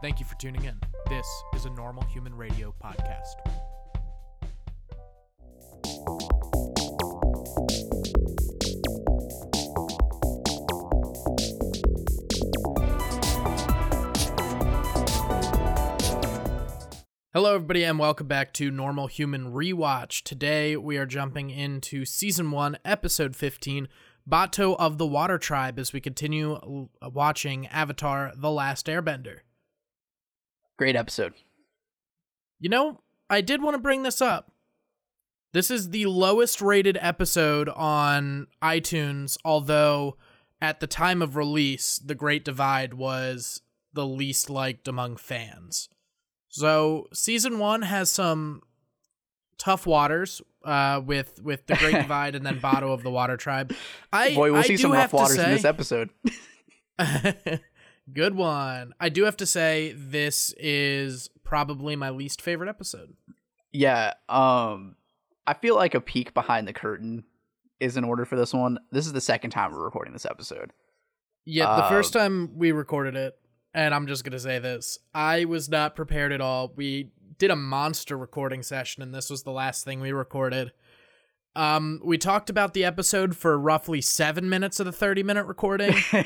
Thank you for tuning in. This is a Normal Human Radio podcast. Hello, everybody, and welcome back to Normal Human Rewatch. Today, we are jumping into Season 1, Episode 15, Bato of the Water Tribe, as we continue watching Avatar The Last Airbender. Great episode. You know, I did want to bring this up. This is the lowest rated episode on iTunes, although at the time of release, The Great Divide was the least liked among fans. So, season one has some tough waters uh, with with The Great Divide and then Bato of the Water Tribe. I, Boy, we'll I see do some rough waters in this episode. Good one. I do have to say this is probably my least favorite episode. yeah, um I feel like a peek behind the curtain is in order for this one. This is the second time we're recording this episode. Yeah, the Uh, first time we recorded it, and I'm just gonna say this, I was not prepared at all. We did a monster recording session, and this was the last thing we recorded. Um, we talked about the episode for roughly seven minutes of the 30 minute recording.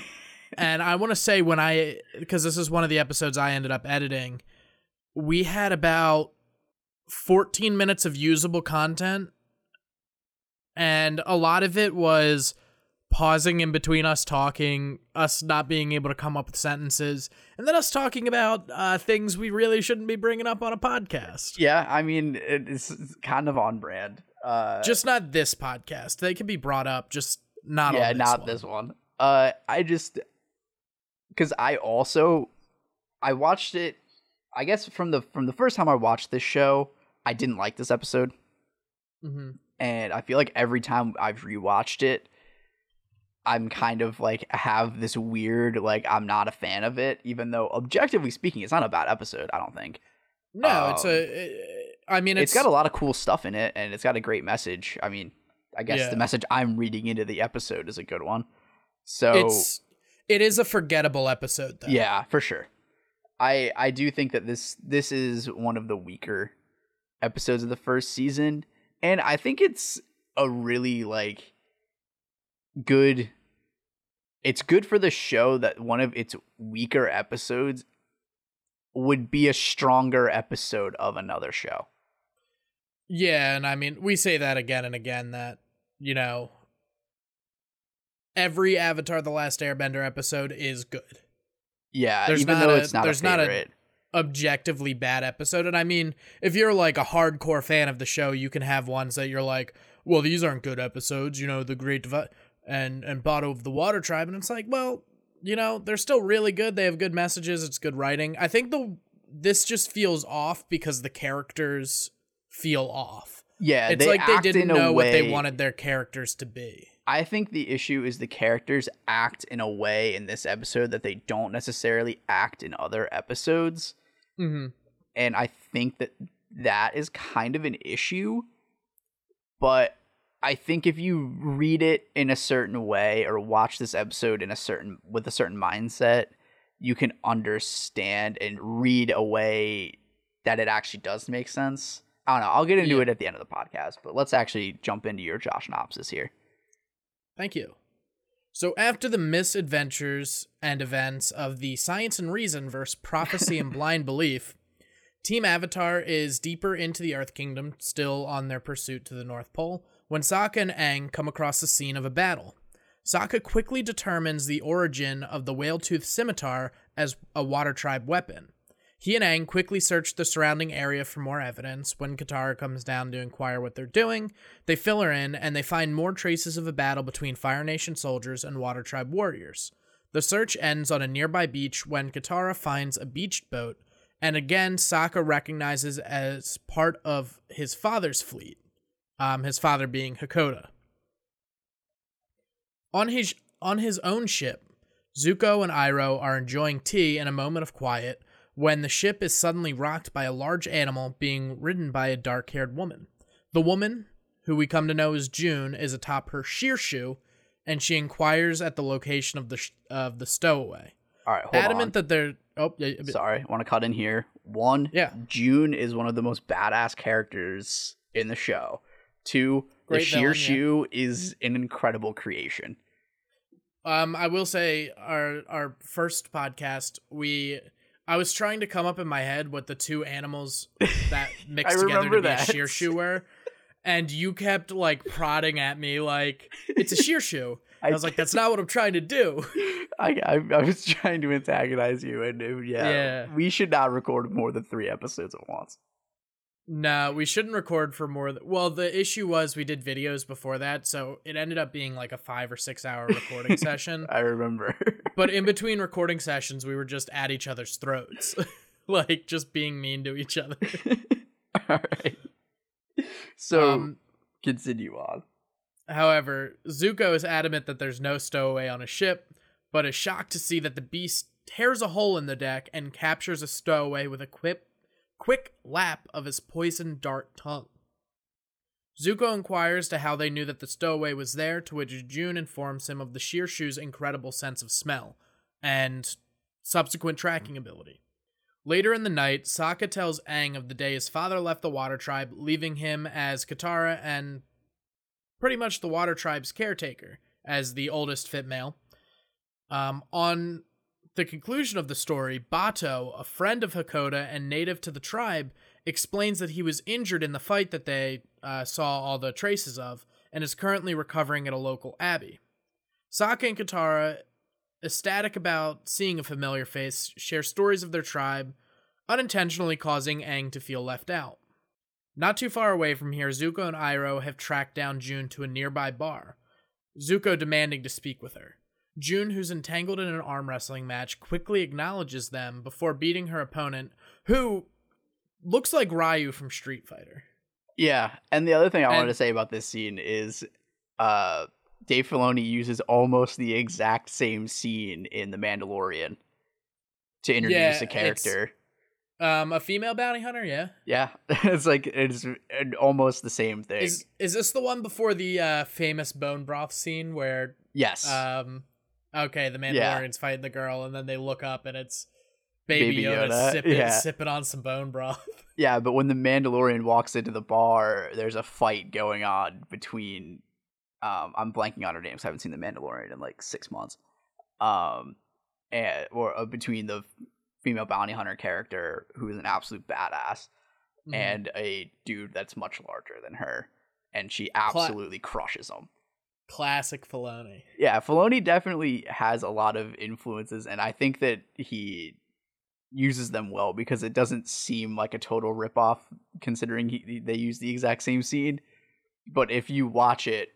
and I want to say when I, because this is one of the episodes I ended up editing, we had about 14 minutes of usable content, and a lot of it was pausing in between us talking, us not being able to come up with sentences, and then us talking about uh, things we really shouldn't be bringing up on a podcast. yeah, I mean it's kind of on brand. Uh Just not this podcast. They can be brought up, just not yeah, on this not one. this one. Uh I just cuz I also I watched it I guess from the from the first time I watched this show, I didn't like this episode. hmm and I feel like every time I've rewatched it, I'm kind of like have this weird like I'm not a fan of it, even though objectively speaking, it's not a bad episode. I don't think No, it's Um, a. I mean, it's it's got a lot of cool stuff in it, and it's got a great message. I mean, I guess Yeah. the message I'm reading into the episode is a good one. So It's it is a forgettable episode though. yeah, for sure. I I do think that this this is one of the weaker episodes of the first season, and I think it's a really like good. It's good for the show that one of its weaker episodes would be a stronger episode of another show. Yeah, and I mean, we say that again and again that, you know, every Avatar The Last Airbender episode is good. Yeah, There's even not though a- it's not there's a not a-. Objectively bad episode. And I mean, if you're like a hardcore fan of the show, you can have ones that you're like, well, these aren't good episodes, you know, The Great Divide and, and Bato of the Water Tribe. And it's like, well, you know, they're still really good. They have good messages. It's good writing. I think the this just feels off because the characters feel off. yeah, it's like they didn't know what they wanted their characters to be. I think the issue is the characters act in a way in this episode that they don't necessarily act in other episodes. Mm-hmm. And I think that that is kind of an issue. But I think if you read it in a certain way or watch this episode in a certain with a certain mindset, you can understand and read a way that it actually does make sense. I don't know. I'll get into Yeah. it at the end of the podcast, but let's actually jump into your Josh synopsis here. Thank you. So, after the misadventures and events of the Science and Reason versus Prophecy and Blind Belief, Team Avatar is deeper into the Earth Kingdom, still on their pursuit to the North Pole, when Sokka and Aang come across the scene of a battle. Sokka quickly determines the origin of the whale tooth scimitar as a Water Tribe weapon. He and Aang quickly search the surrounding area for more evidence. When Katara comes down to inquire what they're doing, they fill her in and they find more traces of a battle between Fire Nation soldiers and Water Tribe warriors. The search ends on a nearby beach when Katara finds a beached boat, and again Sokka recognizes as part of his father's fleet, um, his father being Hakoda. On his on his own ship, Zuko and Iroh are enjoying tea in a moment of quiet when the ship is suddenly rocked by a large animal being ridden by a dark-haired woman. The woman, who we come to know as June, is atop her Shirshu, and she inquires at the location of the sh- of the stowaway. All right, hold Adamant on. that they're Oh, yeah. yeah, Sorry, I want to cut in here. One, Yeah. June is one of the most badass characters in the show. Two, Great the sheer villain, yeah. shoe is an incredible creation. Um, I will say our our first podcast, we I was trying to come up in my head what the two animals that mixed together to be that. a Shirshu were, and you kept like prodding at me like it's a Shirshu. I, was like, that's not what I'm trying to do. I, I I was trying to antagonize you, and uh, yeah, Yeah. we should not record more than three episodes at once. No, we shouldn't record for more. Th- well, the issue was we did videos before that, so it ended up being like a five or six hour recording session. I remember. But in between recording sessions, we were just at each other's throats, like just being mean to each other. All right. So Um, continue on. However, Zuko is adamant that there's no stowaway on a ship, but is shocked to see that the beast tears a hole in the deck and captures a stowaway with a quick, quick lap of his poison dart tongue. Zuko inquires to how they knew that the stowaway was there, to which June informs him of the Shirshu's incredible sense of smell and subsequent tracking ability. Later in the night, Sokka tells Aang of the day his father left the Water Tribe, leaving him as Katara and pretty much the Water Tribe's caretaker, as the oldest fit male. Um, on the conclusion of the story, Bato, a friend of Hakoda and native to the tribe, explains that he was injured in the fight that they uh, saw all the traces of, and is currently recovering at a local abbey. Sokka and Katara, ecstatic about seeing a familiar face, share stories of their tribe, unintentionally causing Aang to feel left out. Not too far away from here, Zuko and Iroh have tracked down June to a nearby bar, Zuko demanding to speak with her. June, who's entangled in an arm wrestling match, quickly acknowledges them before beating her opponent, who looks like Ryu from Street Fighter. Yeah, and the other thing I wanted to say about this scene is, uh, Dave Filoni uses almost the exact same scene in The Mandalorian to introduce Yeah, a character. Um, a female bounty hunter, yeah. Yeah, it's like it's almost the same thing. Is is this the one before the uh, famous bone broth scene where yes, um, okay, the Yeah. Mandalorian's fighting the girl, and then they look up and it's Baby, Baby Yoda, Yoda, sipping yeah. sipping on some bone broth. yeah, but when the Mandalorian walks into the bar, there's a fight going on between. Um, I'm blanking on her name. 'cause I haven't seen the Mandalorian in like six months. Um, and or uh, between the female bounty hunter character who is an absolute badass Mhm. and a dude that's much larger than her, and she absolutely crushes him. Classic Filoni. Yeah, Filoni definitely has a lot of influences, and I think that he uses them well because it doesn't seem like a total ripoff considering he, they use the exact same scene. But if you watch it,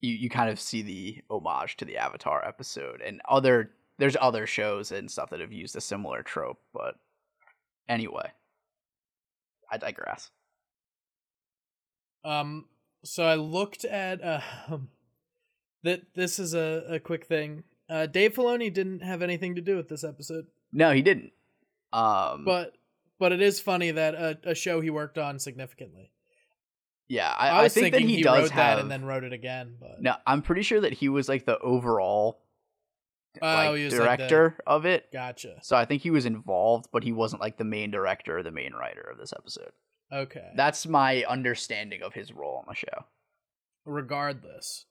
you, you kind of see the homage to the Avatar episode and other there's other shows and stuff that have used a similar trope, but anyway. I digress. Um, so I looked at uh, that. This is a, a quick thing. Uh, Dave Filoni didn't have anything to do with this episode, No, he didn't. Um but but it is funny that a, a show he worked on significantly. yeah, I, I, I think that he, he, does wrote have that and then wrote it again. But No, I'm pretty sure that he was like the overall oh, like, was like the- director of it. gotcha. So I think he was involved, but he wasn't like the main director or the main writer of this episode. Okay. That's my understanding of his role on the show. regardless.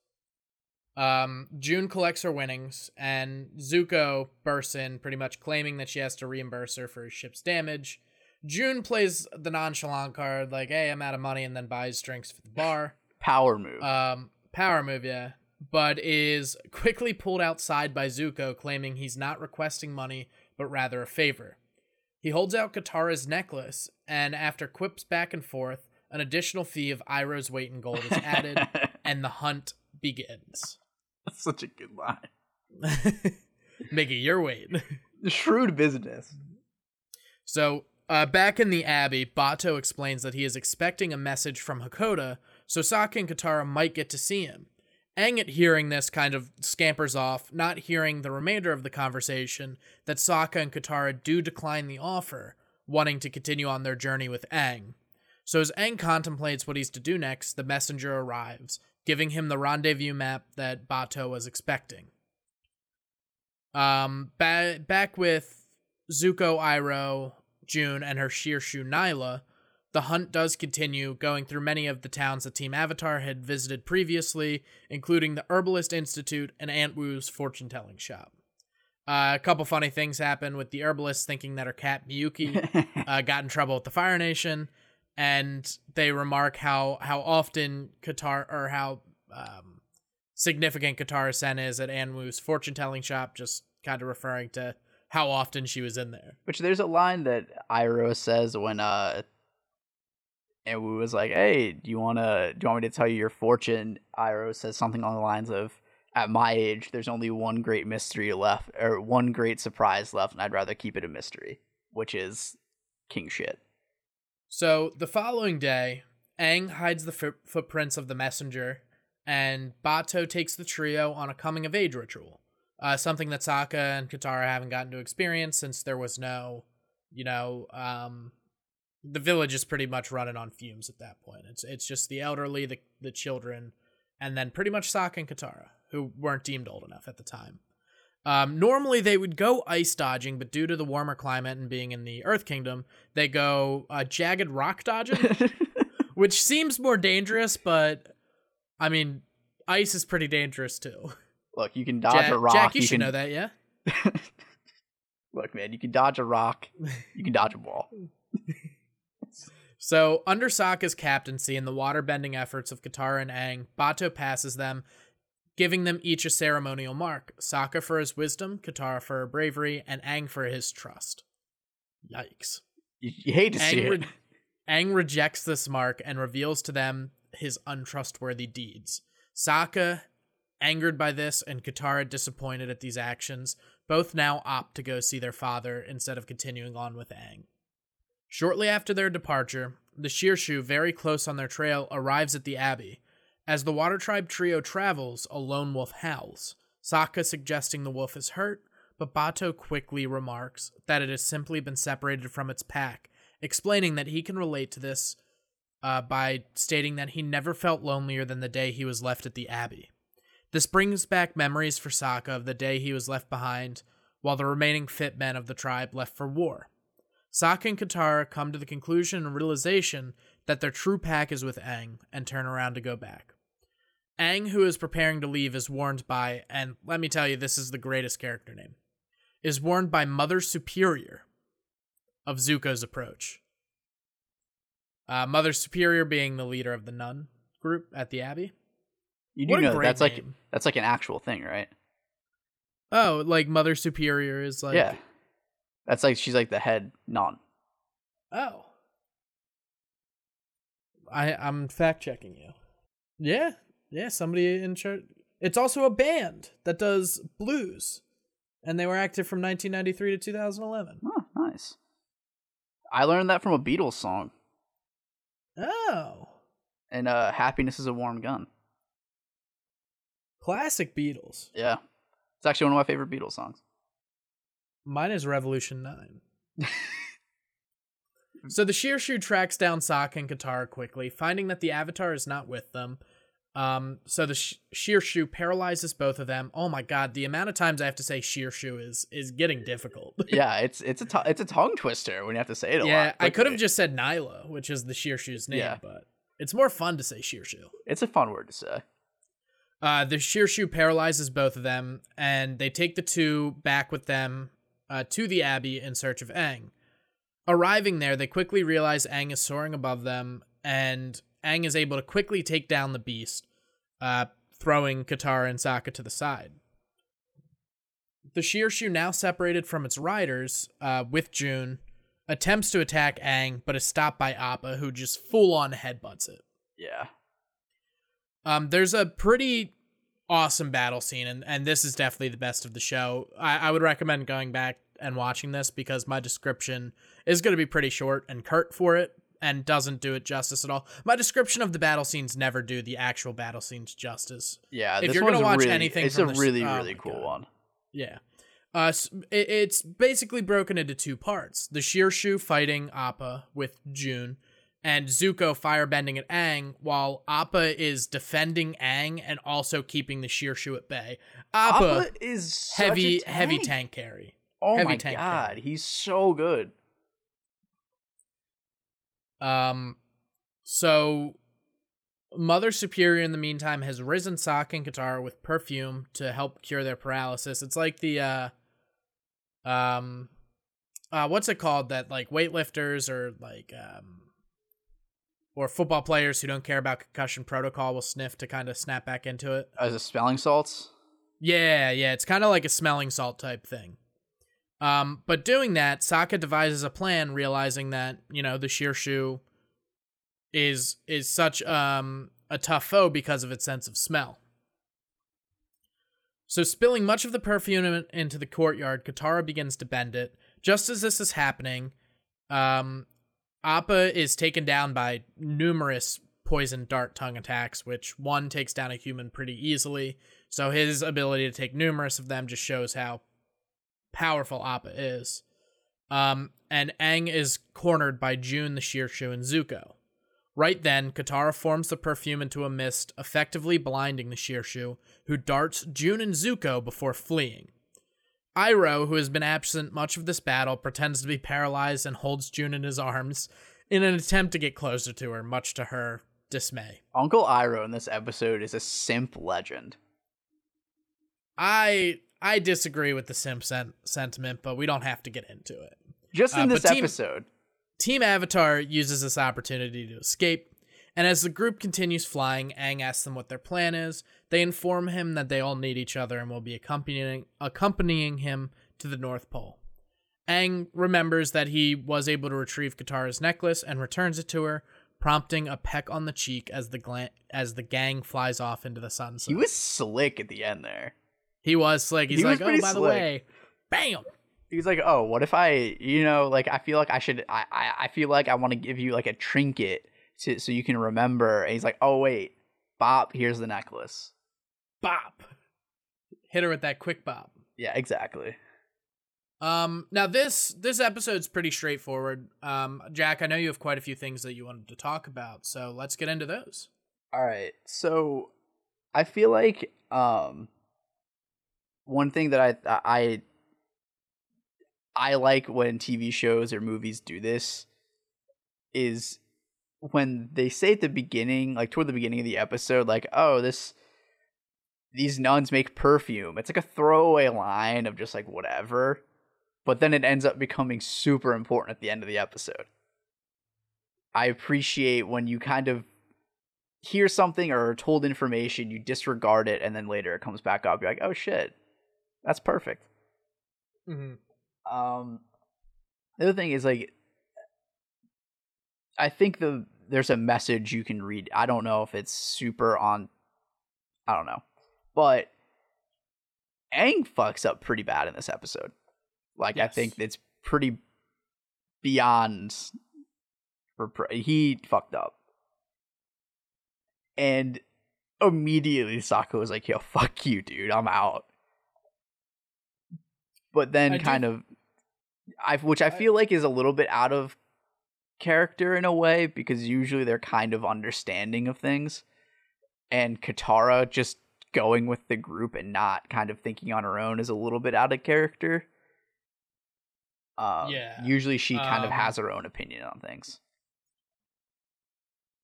Um, June collects her winnings, and Zuko bursts in, pretty much claiming that she has to reimburse her for his ship's damage. June plays the nonchalant card, like, "Hey, I'm out of money," and then buys drinks for the bar. Power move. Um, power move, yeah, but is quickly pulled outside by Zuko, claiming he's not requesting money, but rather a favor. He holds out Katara's necklace, and after quips back and forth, an additional fee of Iroh's weight in gold is added, and the hunt begins. That's such a good line. Mickey, your weight. Shrewd business. So, uh, back in the Abbey, Bato explains that he is expecting a message from Hakoda, so Sokka and Katara might get to see him. Aang, at hearing this, kind of scampers off, not hearing the remainder of the conversation that Sokka and Katara do decline the offer, wanting to continue on their journey with Aang. So, as Aang contemplates what he's to do next, the messenger arrives, giving him the rendezvous map that Bato was expecting. Um, ba- back with Zuko, Iroh, June, and her Shirshu Nyla, the hunt does continue, going through many of the towns that Team Avatar had visited previously, including the Herbalist Institute and Aunt Wu's fortune telling shop. Uh, a couple funny things happen with the herbalist thinking that her cat Miyuki uh, got in trouble with the Fire Nation, and they remark how how often Katara or how um, significant Katara Sen is at Aunt Wu's fortune telling shop, just kind of referring to how often she was in there. Which there's a line that Iroh says when uh Aunt Wu was like, "Hey, do you wanna do you want me to tell you your fortune?" Iroh says something along the lines of, "At my age, there's only one great mystery left, or one great surprise left, and I'd rather keep it a mystery." Which is king shit. So the following day, Aang hides the f- footprints of the messenger, and Bato takes the trio on a coming of age ritual. Uh, something that Sokka and Katara haven't gotten to experience since there was no, you know, um, the village is pretty much running on fumes at that point. It's it's just the elderly, the the children, and then pretty much Sokka and Katara, who weren't deemed old enough at the time. Um, normally they would go ice dodging, but due to the warmer climate and being in the Earth Kingdom, they go uh, jagged rock dodging, which seems more dangerous. But I mean, ice is pretty dangerous too. Look, you can dodge Jack, a rock. Jack, you, should can... know that, yeah. Look, man, you can dodge a rock. You can dodge a ball. So, under Sokka's captaincy and the waterbending efforts of Katara and Aang, Bato passes them, giving them each a ceremonial mark Sokka for his wisdom, Katara for her bravery, and Aang for his trust. Yikes. You, you hate to Aang, see it. re- Aang rejects this mark and reveals to them his untrustworthy deeds. Sokka, angered by this, and Katara disappointed at these actions, both now opt to go see their father instead of continuing on with Aang. Shortly after their departure, the Shirshu, very close on their trail, arrives at the Abbey. As the Water Tribe trio travels, a lone wolf howls, Sokka suggesting the wolf is hurt, but Bato quickly remarks that it has simply been separated from its pack, explaining that he can relate to this uh, by stating that he never felt lonelier than the day he was left at the Abbey. This brings back memories for Sokka of the day he was left behind, while the remaining fit men of the tribe left for war. Sokka and Katara come to the conclusion and realization that their true pack is with Aang and turn around to go back. Aang, who is preparing to leave, is warned by, and let me tell you, this is the greatest character name, is warned by Mother Superior of Zuko's approach. Uh, Mother Superior being the leader of the nun group at the Abbey. You do know that's like that's like an actual thing, right? Oh, like Mother Superior is like. yeah. That's like she's like the head non. Oh. I I'm fact checking you. Yeah, yeah. Somebody in charge. It's also a band that does blues, and they were active from 1993 to 2011. Oh, nice. I learned that from a Beatles song. Oh, And uh Happiness is a Warm Gun. classic Beatles. Yeah. It's actually one of my favorite Beatles songs. Mine is Revolution 9. so the Shirshu tracks down Sokka and Katara quickly, finding that the Avatar is not with them. Um, so the Sh- Shirshu paralyzes both of them. Oh my god, the amount of times I have to say Shirshu is is getting difficult. yeah, it's it's a to- it's a tongue twister when you have to say it a yeah, lot. I could have just said Nyla, which is the Shirshu's name, Yeah. but it's more fun to say Shirshu. It's a fun word to say. Uh, the Shirshu paralyzes both of them, and they take the two back with them uh, to the Abbey in search of Aang. Arriving there, they quickly realize Aang is soaring above them, and Aang is able to quickly take down the beast, uh, throwing Katara and Sokka to the side. The Shirshu, now separated from its riders, uh, with June, attempts to attack Aang, but is stopped by Appa, who just full on headbutts it. Yeah. Um, there's a pretty awesome battle scene, and, and this is definitely the best of the show. I, I would recommend going back and watching this because my description is going to be pretty short and curt for it and doesn't do it justice at all. My description of the battle scenes never do the actual battle scenes justice. Yeah. If you're gonna watch really, anything it's from a this- really oh really cool God. one. Yeah. Uh, it, it's basically broken into two parts. The Shirshu fighting Appa with June, and Zuko firebending at Aang, while Appa is defending Aang and also keeping the Shirshu at bay. Appa, Appa is such a heavy, heavy tank. tank carry. Oh Heavy my tank god, cannon. he's so good. Um, so Mother Superior in the meantime has risen Sokka and Katara with perfume to help cure their paralysis. It's like the uh, um, uh, what's it called that like weightlifters or like um, or football players who don't care about concussion protocol will sniff to kind of snap back into it. As a smelling salts. Yeah, yeah, it's kind of like a smelling salt type thing. Um, but doing that, Sokka devises a plan, realizing that you know the Shirshu is is such um a tough foe because of its sense of smell. So, spilling much of the perfume into the courtyard, Katara begins to bend it. Just as this is happening, um, Appa is taken down by numerous poison dart tongue attacks, which one takes down a human pretty easily. So his ability to take numerous of them just shows how powerful Appa is. Um, and Aang is cornered by June, the Shirshu, and Zuko. Right then, Katara forms the perfume into a mist, effectively blinding the Shirshu, who darts June and Zuko before fleeing. Iroh, who has been absent much of this battle, pretends to be paralyzed and holds June in his arms in an attempt to get closer to her, much to her dismay. Uncle Iroh in this episode is a simp legend. I I disagree with the simp sen- sentiment, but we don't have to get into it. Just in Uh, this Team- episode. Team Avatar uses this opportunity to escape, and as the group continues flying, Aang asks them what their plan is. They inform him that they all need each other and will be accompanying accompanying him to the North Pole. Aang remembers that he was able to retrieve Katara's necklace and returns it to her, prompting a peck on the cheek as the gla- as the gang flies off into the sunset. He was slick at the end there. He was slick. He's He like, oh, by the way, bam. He's like, oh, what if I, you know, like I feel like I should, I, I, I feel like I want to give you like a trinket to, so you can remember. And he's like, oh wait, Bop, here's the necklace. Bop. Hit her with that quick bop. Yeah, exactly. Um, now this this episode's pretty straightforward. Um, Jack, I know you have quite a few things that you wanted to talk about, so let's get into those. All right. So I feel like um one thing that I I I like when TV shows or movies do this is when they say at the beginning, like toward the beginning of the episode, like, oh, this these nuns make perfume. It's like a throwaway line of just like whatever. But then it ends up becoming super important at the end of the episode. I appreciate when you kind of hear something or are told information, you disregard it, and then later it comes back up. You're like, oh shit, that's perfect. Mm-hmm. Um, the other thing is like, I think the there's a message you can read. I don't know if it's super on. I don't know, but Aang fucks up pretty bad in this episode. Like I think it's pretty beyond. He fucked up, and immediately Sokka was like, "Yo, fuck you, dude. I'm out." But then I kind of I which I I- feel like is a little bit out of character in a way because usually they're kind of understanding of things. And Katara just going with the group and not kind of thinking on her own is a little bit out of character. Um, Yeah, Usually she kind of um, has her own opinion on things.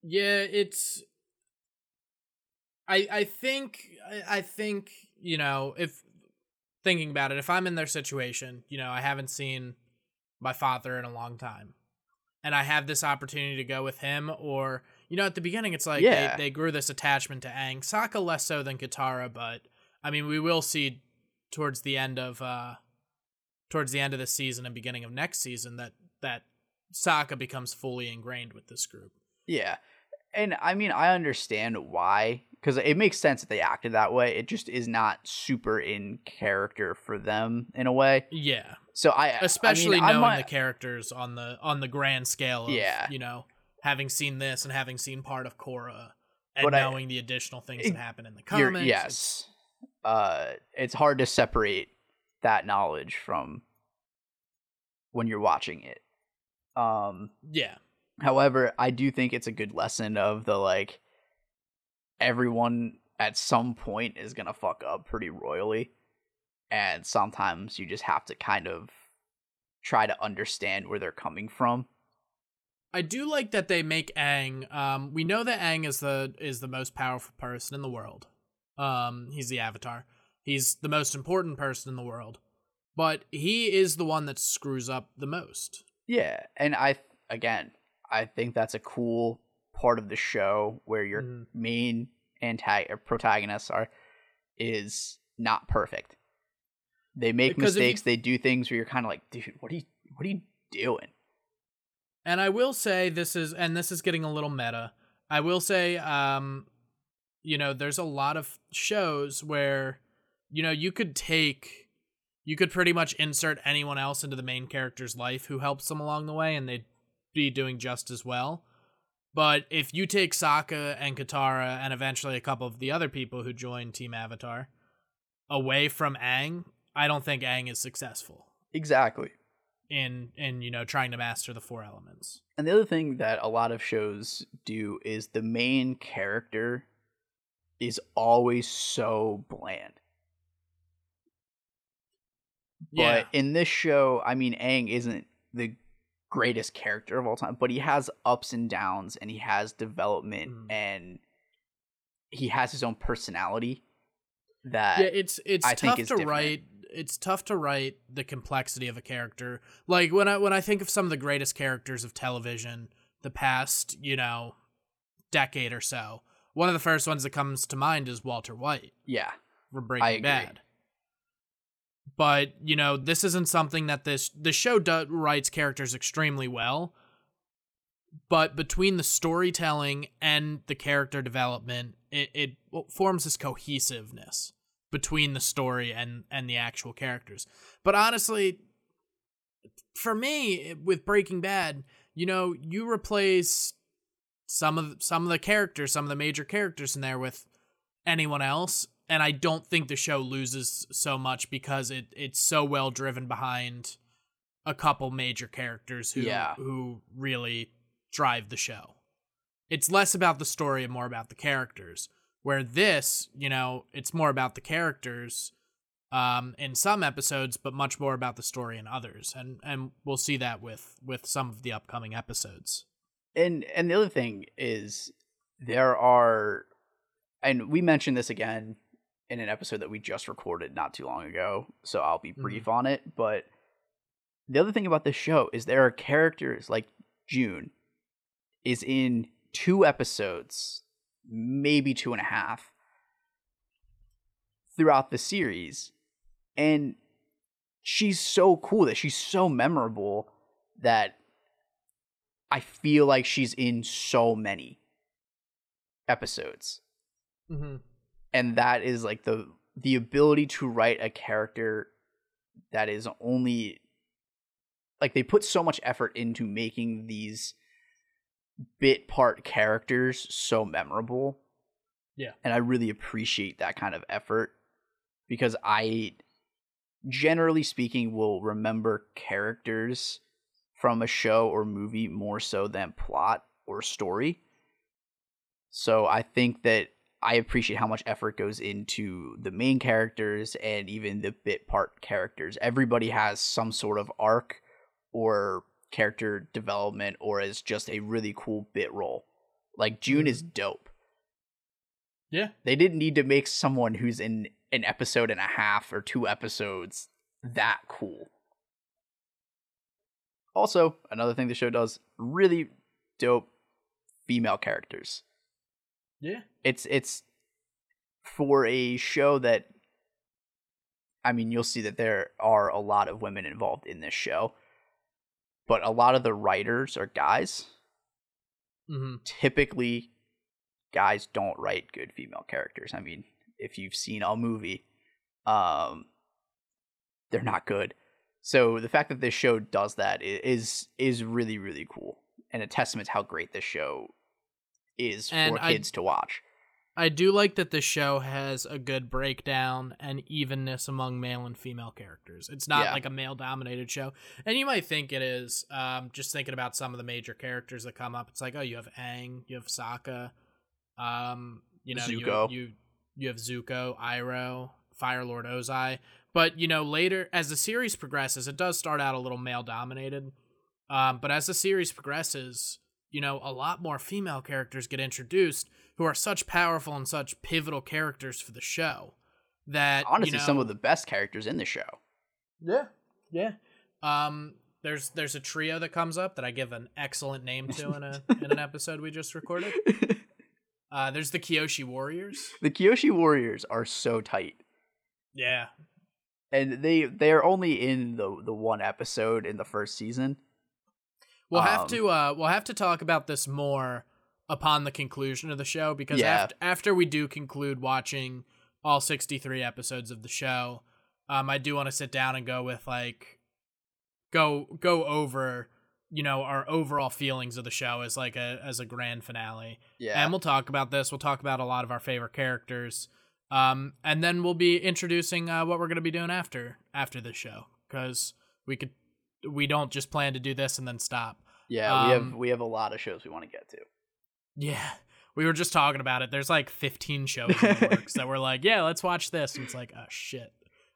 Yeah, it's. I I think I, I think you know if thinking about it, if I'm in their situation, you know, I haven't seen my father in a long time, and I have this opportunity to go with him, or you know, at the beginning, it's like Yeah. they, they grew this attachment to Aang, Sokka less so than Katara, but I mean, we will see towards the end of uh towards the end of this season and beginning of next season that that Sokka becomes fully ingrained with this group. Yeah. And I mean, I understand why, because it makes sense that they acted that way. It just is not super in character for them in a way. Yeah, So I, especially I mean, knowing might- the characters on the on the grand scale of Yeah. you know having seen this and having seen part of Korra and But I- knowing the additional things it- that happen in the comics. yes. Uh, it's hard to separate that knowledge from when you're watching it. Um, yeah, However, I do think it's a good lesson of the like everyone at some point is gonna fuck up pretty royally. and sometimes you just have to kind of try to understand where they're coming from. I do like that they make Aang. Um, we know that Aang is the is the most powerful person in the world. Um, he's the Avatar. He's the most important person in the world, but he is the one that screws up the most. Yeah, and I again, I think that's a cool part of the show where your Mhm. main antag- or protagonists are is not perfect. They make Because if you- mistakes. They do things where you're kind of like, dude, what are you, what are you doing? And I will say this is and this is getting a little meta. I will say um you know, there's a lot of shows where you know, you could take you could pretty much insert anyone else into the main character's life who helps them along the way and they'd be doing just as well. But if you take Sokka and Katara and eventually a couple of the other people who join Team Avatar away from Aang, I don't think Aang is successful Exactly. In in you know trying to master the four elements. And the other thing that a lot of shows do is the main character is always so bland. Yeah. But in this show, I mean, Aang isn't the greatest character of all time, but he has ups and downs and he has development Mm. and he has his own personality that yeah it's it's I think tough is to different. write it's tough to write the complexity of a character. Like when i when i think of some of the greatest characters of television the past you know decade or so one of the first ones that comes to mind is walter white yeah, from breaking bad. But you know this isn't something that this the show do, writes characters extremely well but between the storytelling and the character development it, it forms this cohesiveness between the story and and the actual characters. But honestly for me with breaking bad you know you replace some of some of the characters some of the major characters in there with anyone else and i don't think the show loses so much because it it's so well driven behind a couple major characters who Yeah. who really drive the show. It's less about the story and more about the characters where this you know it's more about the characters um in some episodes but much more about the story in others. And and we'll see that with with some of the upcoming episodes. And and the other thing is there are and we mentioned this again in an episode that we just recorded not too long ago so i'll be brief on it but the other thing about this show is there are characters like june is in two episodes maybe two and a half throughout the series and she's so cool that she's so memorable that I feel like she's in so many episodes. mm-hmm. And that is like the the ability to write a character that is only like they put so much effort into making these bit part characters so memorable. Yeah. And I really appreciate that kind of effort because I generally speaking will remember characters from a show or movie more so than plot or story. So I think that I appreciate how much effort goes into the main characters and even the bit part characters. Everybody has some sort of arc or character development or as just a really cool bit role. Like June is mm. dope. yeah They didn't need to make someone who's in an episode and a half or two episodes that cool. Also, another thing the show does really dope female characters. yeah It's it's for a show that I mean, you'll see that there are a lot of women involved in this show. But a lot of the writers are guys. mm-hmm. Typically guys don't write good female characters. I mean, if you've seen a movie, um they're not good. So the fact that this show does that is is really really cool and a testament to how great this show is And for I- kids to watch. I do like that the show has a good breakdown and evenness among male and female characters. It's not Yeah. like a male dominated show. And you might think it is, um, just thinking about some of the major characters that come up. It's like, oh, you have Aang, you have Sokka, um, you know, you- Zuko. You, you have Zuko, Iroh, Fire Lord Ozai. but you know, later as the series progresses, it does start out a little male dominated. Um, but as the series progresses, you know, a lot more female characters get introduced who are such powerful and such pivotal characters for the show that Honestly, you know, some of the best characters in the show. yeah, yeah. Um, there's there's a trio that comes up that I give an excellent name to in a in an episode we just recorded. Uh, there's the Kyoshi Warriors. the Kyoshi Warriors are so tight. Yeah, And they they're only in the the one episode in the first season. We'll have Um, to uh we'll have to talk about this more upon the conclusion of the show because Yeah. after after we do conclude watching all 63 episodes of the show, um, I do want to sit down and go with like go go over you know our overall feelings of the show as like a as a grand finale. Yeah. And we'll talk about this. We'll talk about a lot of our favorite characters. Um, and then we'll be introducing uh, what we're going to be doing after after this show because we could we don't just plan to do this and then stop. yeah, we have um, we have a lot of shows we want to get to. Yeah, we were just talking about it. There's like 15 shows in works that we're like, yeah, let's watch this. And it's like, oh shit,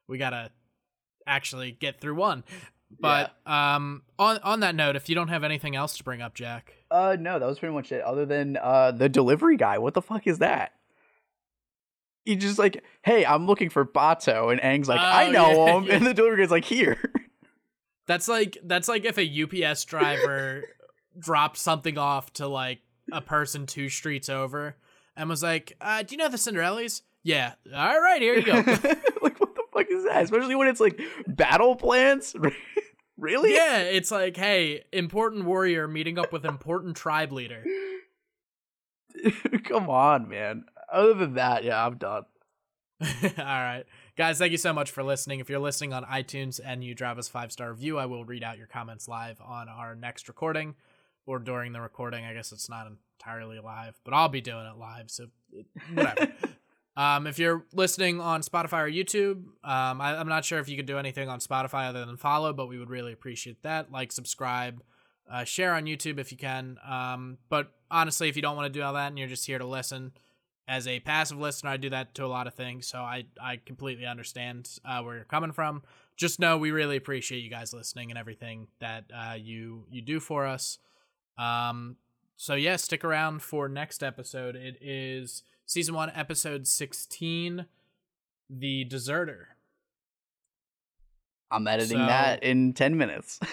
we gotta actually get through one. But um, on on that note, if you don't have anything else to bring up, Jack, Uh no, that was pretty much it. Other than uh the delivery guy, what the fuck is that? He just like, hey, I'm looking for Bato, and Aang's like, I Oh, know yeah, him, yeah. and the delivery guy's like, here. That's like that's like if a UPS driver dropped something off to like a person two streets over and was like, uh, "Do you know the Cinderellas?" Yeah. All right, here you go. like, what the fuck is that? Especially when it's like battle plans. really? yeah, it's like, hey, important warrior meeting up with important tribe leader. Come on, man. Other than that, yeah, I'm done. All right. Guys, thank you so much for listening. If you're listening on iTunes and you drive us five star review, I will read out your comments live on our next recording or during the recording. I guess it's not entirely live, but I'll be doing it live. So it, whatever. um, if you're listening on Spotify or YouTube, um, I, I'm not sure if you could do anything on Spotify other than follow, but we would really appreciate that. Like, subscribe, uh, share on YouTube if you can. Um, but honestly, if you don't want to do all that and you're just here to listen, as a passive listener, I do that to a lot of things, so I I completely understand uh, where you're coming from. Just know we really appreciate you guys listening and everything that uh, you you do for us. Um, so yeah, stick around for next episode. It is season one, episode sixteen, the deserter. I'm editing So- that in 10 minutes.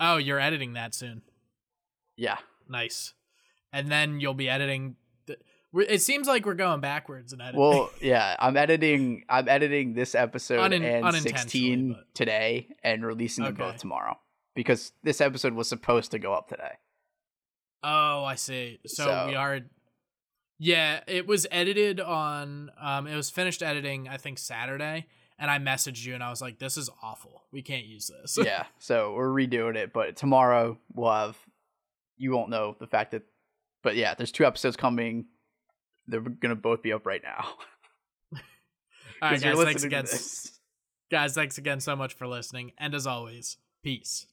Oh, you're editing that soon. yeah. Nice. And then you'll be editing. It seems like we're going backwards in editing. Well, yeah, I'm editing I'm editing this episode Unin- and 16 but- today and releasing them Okay. both tomorrow because this episode was supposed to go up today. Oh, I see. So, So- we are. Yeah, it was edited on. Um, it was finished editing. I think Saturday, and I messaged you, and I was like, "This is awful. We can't use this." yeah, so we're redoing it, but tomorrow we'll have you won't know the fact that but yeah, there's two episodes coming. They're going to both be up right now. All right, guys. Thanks again, guys. Thanks again so much for listening, and as always, peace.